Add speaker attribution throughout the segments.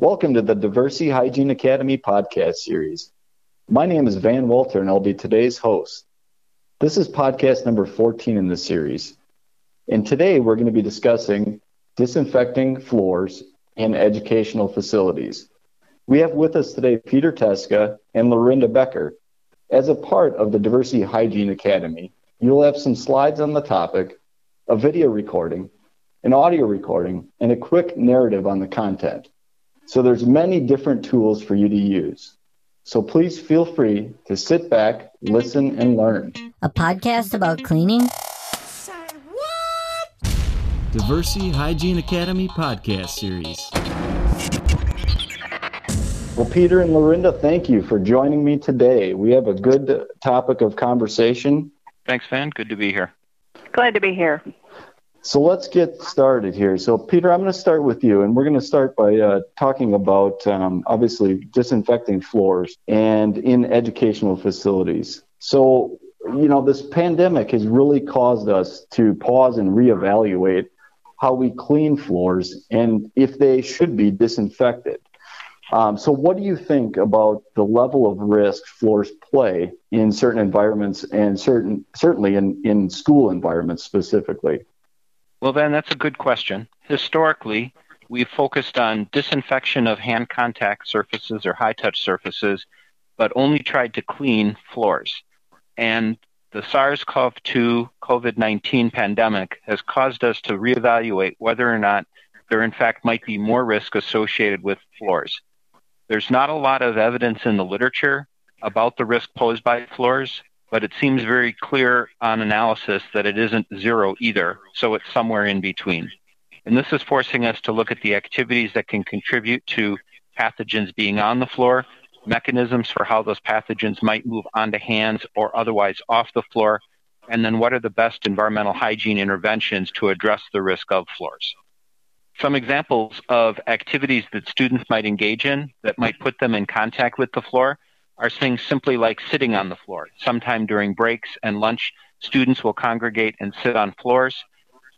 Speaker 1: Welcome to the Diversey Hygiene Academy podcast series. My name is Van Walter and I'll be today's host. This is podcast number 14 in the series. And today we're going to be discussing disinfecting floors in educational facilities. We have with us today Peter Teska and Lorinda Becker. As a part of the Diversey Hygiene Academy, you'll have some slides on the topic, a video recording, an audio recording, and a quick narrative on the content. So there's many different tools for you to use. So please feel free to sit back, listen, and learn.
Speaker 2: A podcast about cleaning?
Speaker 3: Diversey Hygiene Academy podcast series.
Speaker 1: Well, Peter and Lorinda, thank you for joining me today. We have a good topic of conversation.
Speaker 4: Thanks, Van. Good to be here.
Speaker 5: Glad to be here.
Speaker 1: So let's get started here. So, Peter, I'm going to start with you, and we're going to start by uh, talking about um, obviously disinfecting floors and in educational facilities. So, you know, this pandemic has really caused us to pause and reevaluate how we clean floors and if they should be disinfected. Um, so, what do you think about the level of risk floors play in certain environments and certain certainly in, in school environments specifically?
Speaker 4: Well, then that's a good question. Historically, we've focused on disinfection of hand contact surfaces or high touch surfaces, but only tried to clean floors. And the SARS CoV 2 COVID 19 pandemic has caused us to reevaluate whether or not there, in fact, might be more risk associated with floors. There's not a lot of evidence in the literature about the risk posed by floors, but it seems very clear on analysis that it isn't zero either, so it's somewhere in between. And this is forcing us to look at the activities that can contribute to pathogens being on the floor, mechanisms for how those pathogens might move onto hands or otherwise off the floor, and then what are the best environmental hygiene interventions to address the risk of floors. Some examples of activities that students might engage in that might put them in contact with the floor are things simply like sitting on the floor. Sometime during breaks and lunch, students will congregate and sit on floors.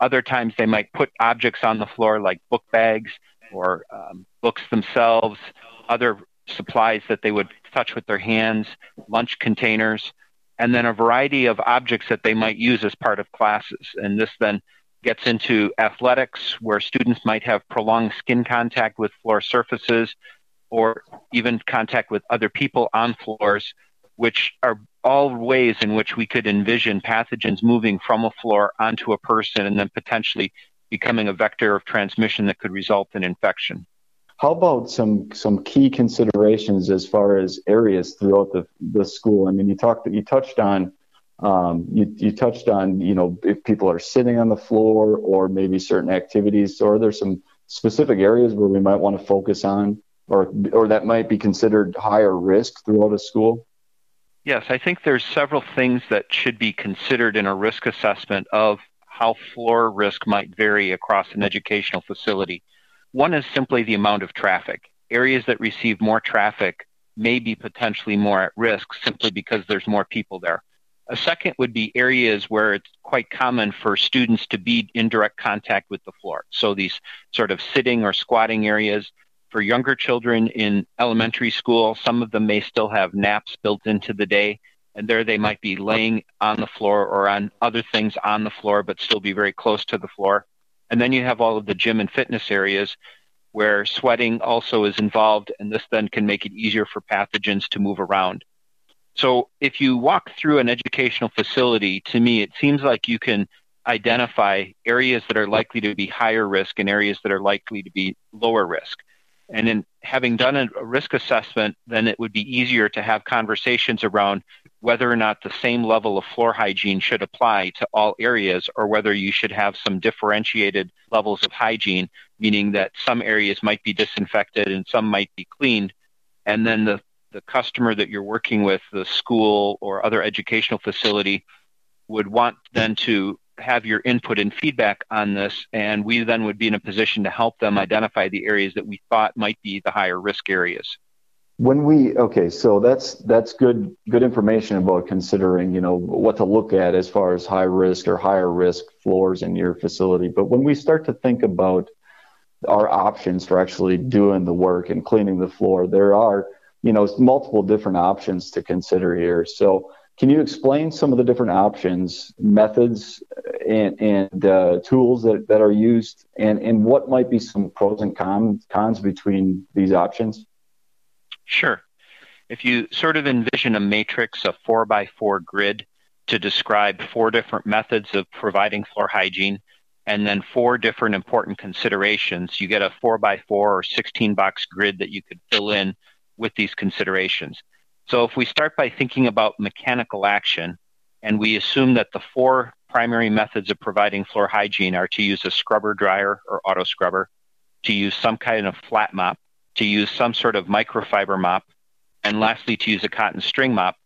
Speaker 4: Other times they might put objects on the floor like book bags or um, books themselves, other supplies that they would touch with their hands, lunch containers, and then a variety of objects that they might use as part of classes. And this then gets into athletics where students might have prolonged skin contact with floor surfaces or even contact with other people on floors, which are all ways in which we could envision pathogens moving from a floor onto a person and then potentially becoming a vector of transmission that could result in infection.
Speaker 1: How about some some key considerations as far as areas throughout the, the school? I mean, you talked you touched on um, you, you touched on you know if people are sitting on the floor or maybe certain activities. So are there some specific areas where we might want to focus on or or that might be considered higher risk throughout a school?
Speaker 4: Yes, I think there's several things that should be considered in a risk assessment of how floor risk might vary across an educational facility. One is simply the amount of traffic. Areas that receive more traffic may be potentially more at risk simply because there's more people there. A second would be areas where it's quite common for students to be in direct contact with the floor. So these sort of sitting or squatting areas, for younger children in elementary school, some of them may still have naps built into the day, and there they might be laying on the floor or on other things on the floor, but still be very close to the floor. And then you have all of the gym and fitness areas where sweating also is involved, and this then can make it easier for pathogens to move around. So if you walk through an educational facility, to me, it seems like you can identify areas that are likely to be higher risk and areas that are likely to be lower risk. And in having done a, risk assessment, then it would be easier to have conversations around whether or not the same level of floor hygiene should apply to all areas or whether you should have some differentiated levels of hygiene, meaning that some areas might be disinfected and some might be cleaned. And then the, the customer that you're working with, the school or other educational facility, would want then to have your input and feedback on this, and we then would be in a position to help them identify the areas that we thought might be the higher risk areas.
Speaker 1: When we okay, so that's that's good good information about considering you know what to look at as far as high risk or higher risk floors in your facility. But when we start to think about our options for actually doing the work and cleaning the floor. There are, you know, multiple different options to consider here. So, can you explain some of the different options, methods, and, and uh, tools that, that are used, and, and what might be some pros and cons, cons between these options?
Speaker 4: Sure. If you sort of envision a matrix, a four by four grid to describe four different methods of providing floor hygiene, and then four different important considerations. You get a four by four or 16 box grid that you could fill in with these considerations. So if we start by thinking about mechanical action, and we assume that the four primary methods of providing floor hygiene are to use a scrubber dryer or auto scrubber, to use some kind of flat mop, to use some sort of microfiber mop, and lastly to use a cotton string mop,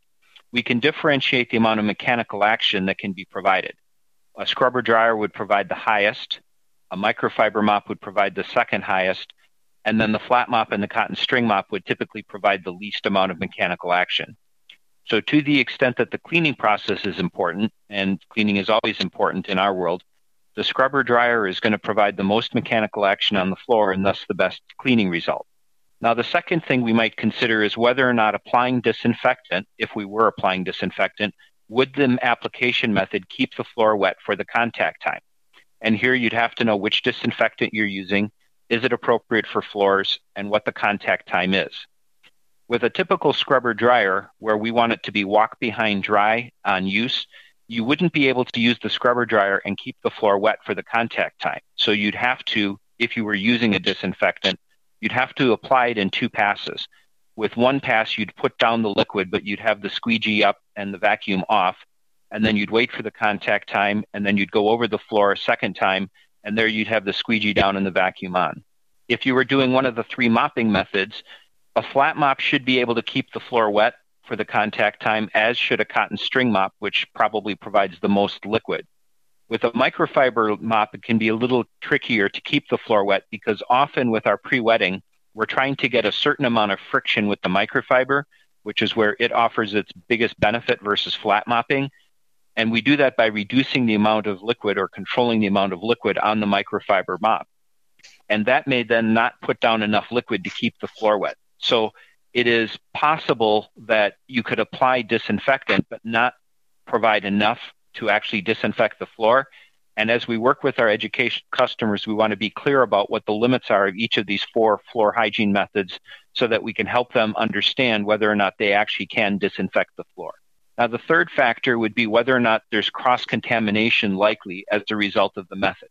Speaker 4: we can differentiate the amount of mechanical action that can be provided. A scrubber dryer would provide the highest, a microfiber mop would provide the second highest, and then the flat mop and the cotton string mop would typically provide the least amount of mechanical action. So, to the extent that the cleaning process is important, and cleaning is always important in our world, the scrubber dryer is going to provide the most mechanical action on the floor and thus the best cleaning result. Now, the second thing we might consider is whether or not applying disinfectant, if we were applying disinfectant, would the application method keep the floor wet for the contact time? And here you'd have to know which disinfectant you're using, is it appropriate for floors, and what the contact time is. With a typical scrubber dryer, where we want it to be walk behind dry on use, you wouldn't be able to use the scrubber dryer and keep the floor wet for the contact time. So you'd have to, if you were using a disinfectant, you'd have to apply it in two passes with one pass, you'd put down the liquid, but you'd have the squeegee up and the vacuum off. And then you'd wait for the contact time, and then you'd go over the floor a second time, and there you'd have the squeegee down and the vacuum on. If you were doing one of the three mopping methods, a flat mop should be able to keep the floor wet for the contact time, as should a cotton string mop, which probably provides the most liquid. With a microfiber mop, it can be a little trickier to keep the floor wet because often with our pre wetting, we're trying to get a certain amount of friction with the microfiber, which is where it offers its biggest benefit versus flat mopping. And we do that by reducing the amount of liquid or controlling the amount of liquid on the microfiber mop. And that may then not put down enough liquid to keep the floor wet. So it is possible that you could apply disinfectant, but not provide enough to actually disinfect the floor. And as we work with our education customers, we want to be clear about what the limits are of each of these four floor hygiene methods so that we can help them understand whether or not they actually can disinfect the floor. Now, the third factor would be whether or not there's cross contamination likely as a result of the method.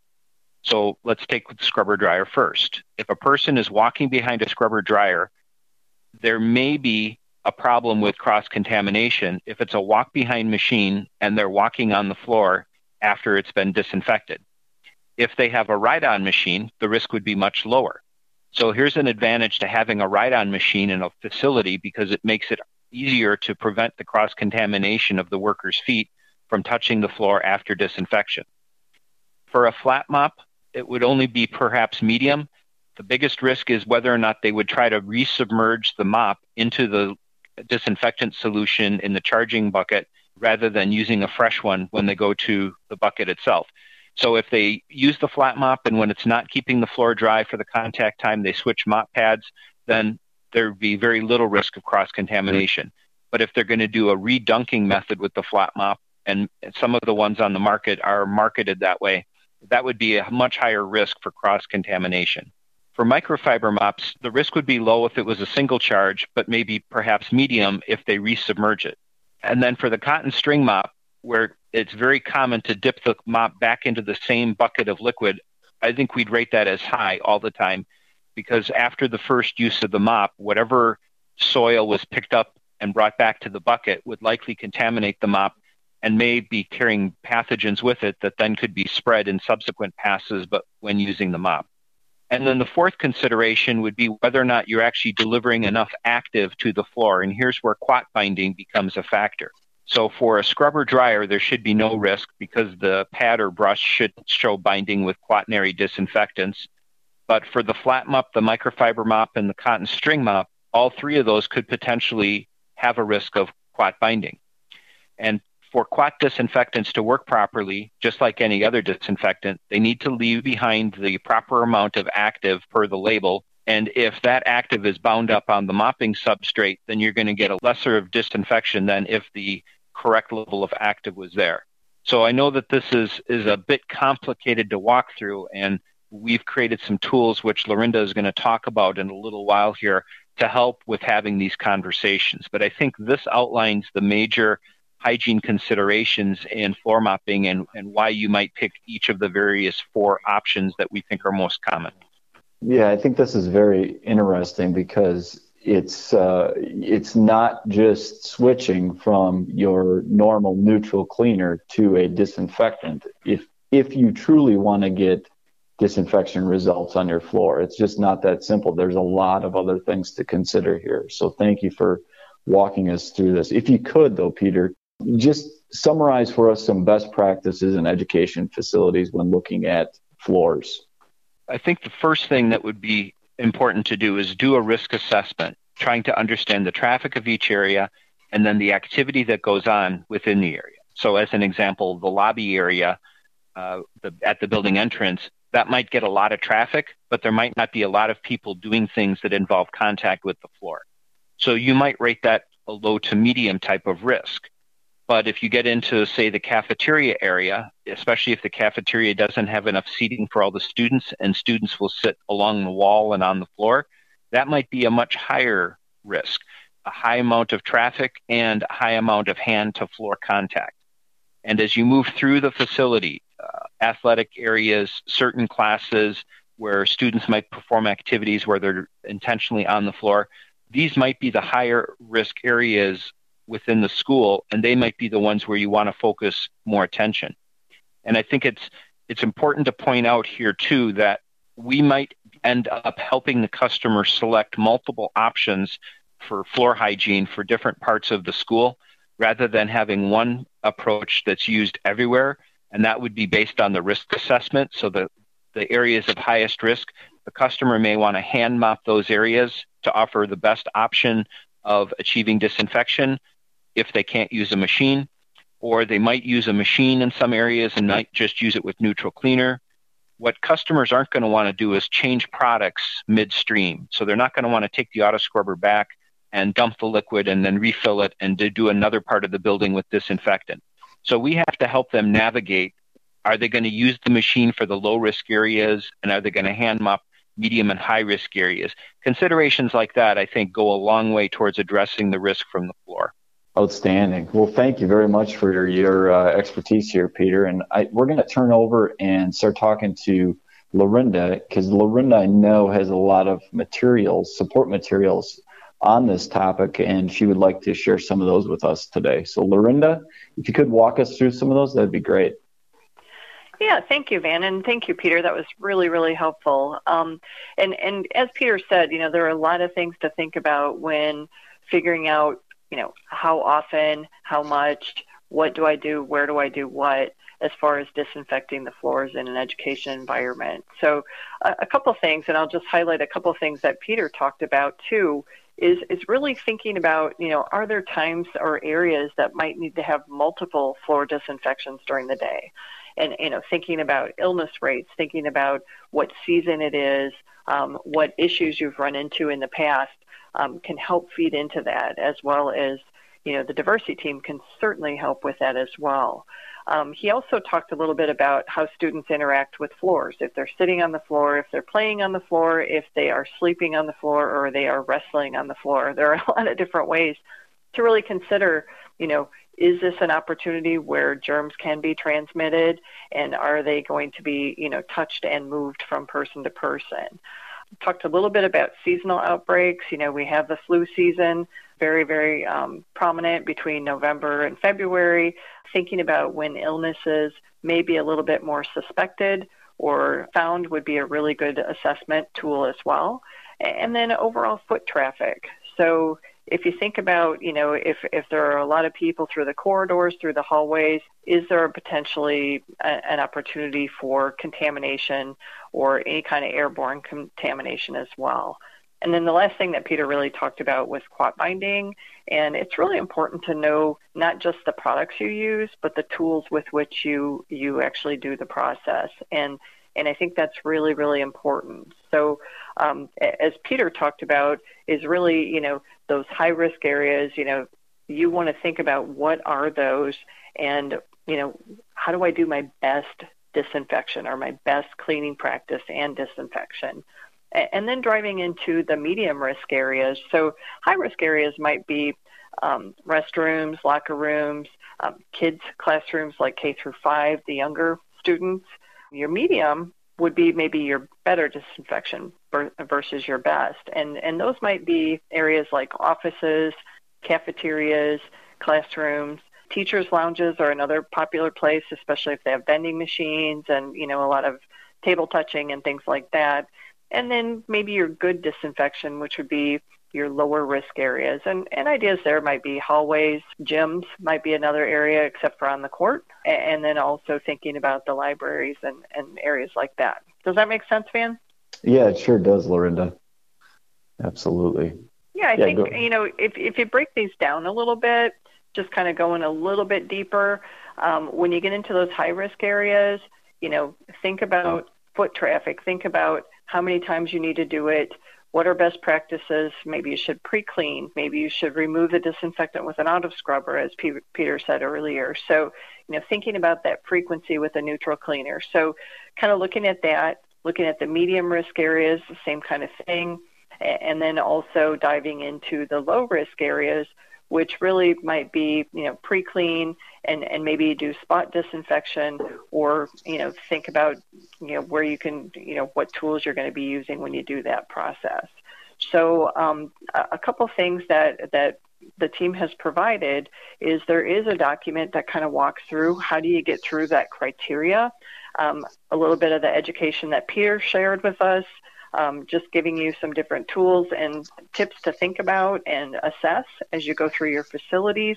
Speaker 4: So let's take the scrubber dryer first. If a person is walking behind a scrubber dryer, there may be a problem with cross contamination if it's a walk behind machine and they're walking on the floor after it's been disinfected. If they have a ride on machine, the risk would be much lower. So here's an advantage to having a ride on machine in a facility because it makes it easier to prevent the cross contamination of the worker's feet from touching the floor after disinfection. For a flat mop, it would only be perhaps medium. The biggest risk is whether or not they would try to resubmerge the mop into the disinfectant solution in the charging bucket rather than using a fresh one when they go to the bucket itself. So if they use the flat mop and when it's not keeping the floor dry for the contact time, they switch mop pads, then there would be very little risk of cross contamination. But if they're going to do a redunking method with the flat mop, and some of the ones on the market are marketed that way, that would be a much higher risk for cross contamination. For microfiber mops, the risk would be low if it was a single charge, but maybe perhaps medium if they resubmerge it. And then for the cotton string mop, where it's very common to dip the mop back into the same bucket of liquid, I think we'd rate that as high all the time because after the first use of the mop, whatever soil was picked up and brought back to the bucket would likely contaminate the mop and may be carrying pathogens with it that then could be spread in subsequent passes but when using the mop. And then the fourth consideration would be whether or not you're actually delivering enough active to the floor. And here's where quat binding becomes a factor. So for a scrubber dryer, there should be no risk because the pad or brush should show binding with quaternary disinfectants. But for the flat mop, the microfiber mop, and the cotton string mop, all three of those could potentially have a risk of quat binding. And for quat disinfectants to work properly, just like any other disinfectant, they need to leave behind the proper amount of active per the label. And if that active is bound up on the mopping substrate, then you're going to get a lesser of disinfection than if the correct level of active was there. So I know that this is, is a bit complicated to walk through, and we've created some tools which Lorinda is going to talk about in a little while here to help with having these conversations. But I think this outlines the major hygiene considerations in floor mopping and, and why you might pick each of the various four options that we think are most common.
Speaker 1: Yeah, I think this is very interesting because it's uh, it's not just switching from your normal neutral cleaner to a disinfectant. If if you truly want to get disinfection results on your floor, it's just not that simple. There's a lot of other things to consider here. So thank you for walking us through this. If you could, though, Peter, just summarize for us some best practices in education facilities when looking at floors.
Speaker 4: I think the first thing that would be important to do is do a risk assessment, trying to understand the traffic of each area and then the activity that goes on within the area. So, as an example, the lobby area uh, the, at the building entrance, that might get a lot of traffic, but there might not be a lot of people doing things that involve contact with the floor. So, you might rate that a low to medium type of risk. But if you get into, say, the cafeteria area, especially if the cafeteria doesn't have enough seating for all the students and students will sit along the wall and on the floor, that might be a much higher risk, a high amount of traffic and a high amount of hand to floor contact. And as you move through the facility, Uh, athletic areas, certain classes where students might perform activities where they're intentionally on the floor, these might be the higher risk areas within the school, and they might be the ones where you want to focus more attention. And I think it's it's important to point out here too that we might end up helping the customer select multiple options for floor hygiene for different parts of the school rather than having one approach that's used everywhere and that would be based on the risk assessment so the the areas of highest risk the customer may want to hand mop those areas to offer the best option of achieving disinfection if they can't use a machine, or they might use a machine in some areas and might just use it with neutral cleaner. What customers aren't going to want to do is change products midstream. So they're not going to want to take the auto scrubber back and dump the liquid and then refill it and do another part of the building with disinfectant. So we have to help them navigate. Are they going to use the machine for the low risk areas and are they going to hand mop medium and high risk areas? Considerations like that, I think, go a long way towards addressing the risk from the floor.
Speaker 1: Outstanding. Well, thank you very much for your, your uh, expertise here, Peter. And I, we're going to turn over and start talking to Lorinda because Lorinda, I know, has a lot of materials, support materials on this topic, and she would like to share some of those with us today. So, Lorinda, if you could walk us through some of those, that'd be great.
Speaker 5: Yeah, thank you, Van, and thank you, Peter. That was really, really helpful. Um, and and as Peter said, you know, there are a lot of things to think about when figuring out you know, how often, how much, what do I do, where do I do what, as far as disinfecting the floors in an education environment. So, a, a couple things, and I'll just highlight a couple things that Peter talked about too. Is, is really thinking about, you know, are there times or areas that might need to have multiple floor disinfections during the day? And, you know, thinking about illness rates, thinking about what season it is, um, what issues you've run into in the past, um, can help feed into that, as well as you know the Diversey team can certainly help with that as well. Um, he also talked a little bit about how students interact with floors. If they're sitting on the floor, if they're playing on the floor, if they are sleeping on the floor, or they are wrestling on the floor. There are a lot of different ways to really consider, you know, is this an opportunity where germs can be transmitted and are they going to be, you know, touched and moved from person to person? talked a little bit about seasonal outbreaks. You know, we have the flu season, very, very um, prominent between November and February. Thinking about when illnesses may be a little bit more suspected or found would be a really good assessment tool as well. And then overall foot traffic. So if you think about, you know, if, if there are a lot of people through the corridors, through the hallways, is there potentially a, an opportunity for contamination or any kind of airborne contamination as well? And then the last thing that Peter really talked about was quat binding. And it's really important to know not just the products you use, but the tools with which you, you actually do the process. And, and I think that's really, really important. So, um, as Peter talked about, is really, you know, those high risk areas, you know, you want to think about what are those and, you know, how do I do my best disinfection or my best cleaning practice and disinfection? And then driving into the medium risk areas. So high risk areas might be um, restrooms, locker rooms, um, kids classrooms like K through five, the younger students. Your medium would be maybe your better disinfection versus your best, and and those might be areas like offices, cafeterias, classrooms. Teachers' lounges are another popular place, especially if they have vending machines and you know a lot of table touching and things like that. And then maybe your good disinfection, which would be your lower risk areas. And, and ideas there might be hallways, gyms might be another area except for on the court. And then also thinking about the libraries and, and areas like that. Does that make sense, Van?
Speaker 1: Yeah, it sure does, Lorinda. Absolutely.
Speaker 5: Yeah, I yeah, think, go. you know, if, if you break these down a little bit, just kind of going a little bit deeper, um, when you get into those high risk areas, you know, think about foot traffic, think about how many times you need to do it, what are best practices. Maybe you should pre clean. Maybe you should remove the disinfectant with an auto scrubber, as P- Peter said earlier. So, you know, thinking about that frequency with a neutral cleaner. So, kind of looking at that, looking at the medium risk areas, the same kind of thing. And then also diving into the low risk areas which really might be, you know, pre-clean and, and maybe do spot disinfection or, you know, think about, you know, where you can, you know, what tools you're going to be using when you do that process. So um, a couple things that, that the team has provided is there is a document that kind of walks through how do you get through that criteria. Um, a little bit of the education that Peter shared with us, um, just giving you some different tools and tips to think about and assess as you go through your facilities.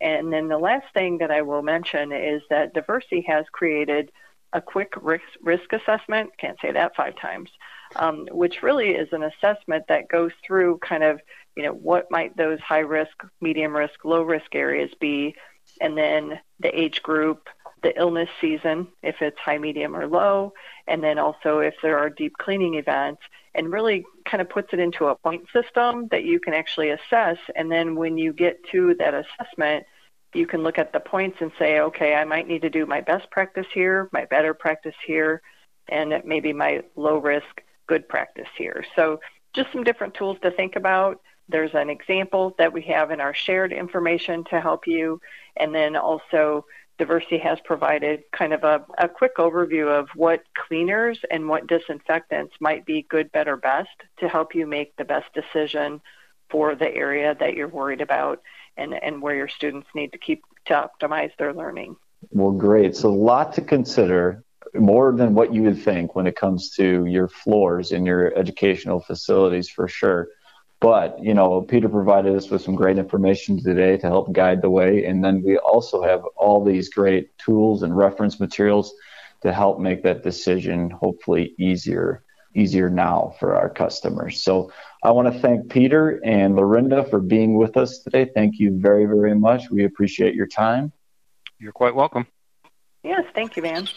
Speaker 5: And then the last thing that I will mention is that Diversey has created a quick risk, risk assessment, can't say that five times, um, which really is an assessment that goes through kind of, you know, what might those high risk, medium risk, low risk areas be, and then the age group, the illness season, if it's high, medium, or low, and then also if there are deep cleaning events, and really kind of puts it into a point system that you can actually assess. And then when you get to that assessment, you can look at the points and say, okay, I might need to do my best practice here, my better practice here, and maybe my low risk, good practice here. So just some different tools to think about. There's an example that we have in our shared information to help you, and then also Diversey has provided kind of a, a quick overview of what cleaners and what disinfectants might be good, better, best to help you make the best decision for the area that you're worried about and, and where your students need to keep to optimize their learning.
Speaker 1: Well, great. So, a lot to consider, more than what you would think when it comes to your floors in your educational facilities, for sure. But, you know, Peter provided us with some great information today to help guide the way. And then we also have all these great tools and reference materials to help make that decision hopefully easier easier now for our customers. So I want to thank Peter and Lorinda for being with us today. Thank you very, very much. We appreciate your time.
Speaker 4: You're quite welcome.
Speaker 5: Yes, thank you, Van.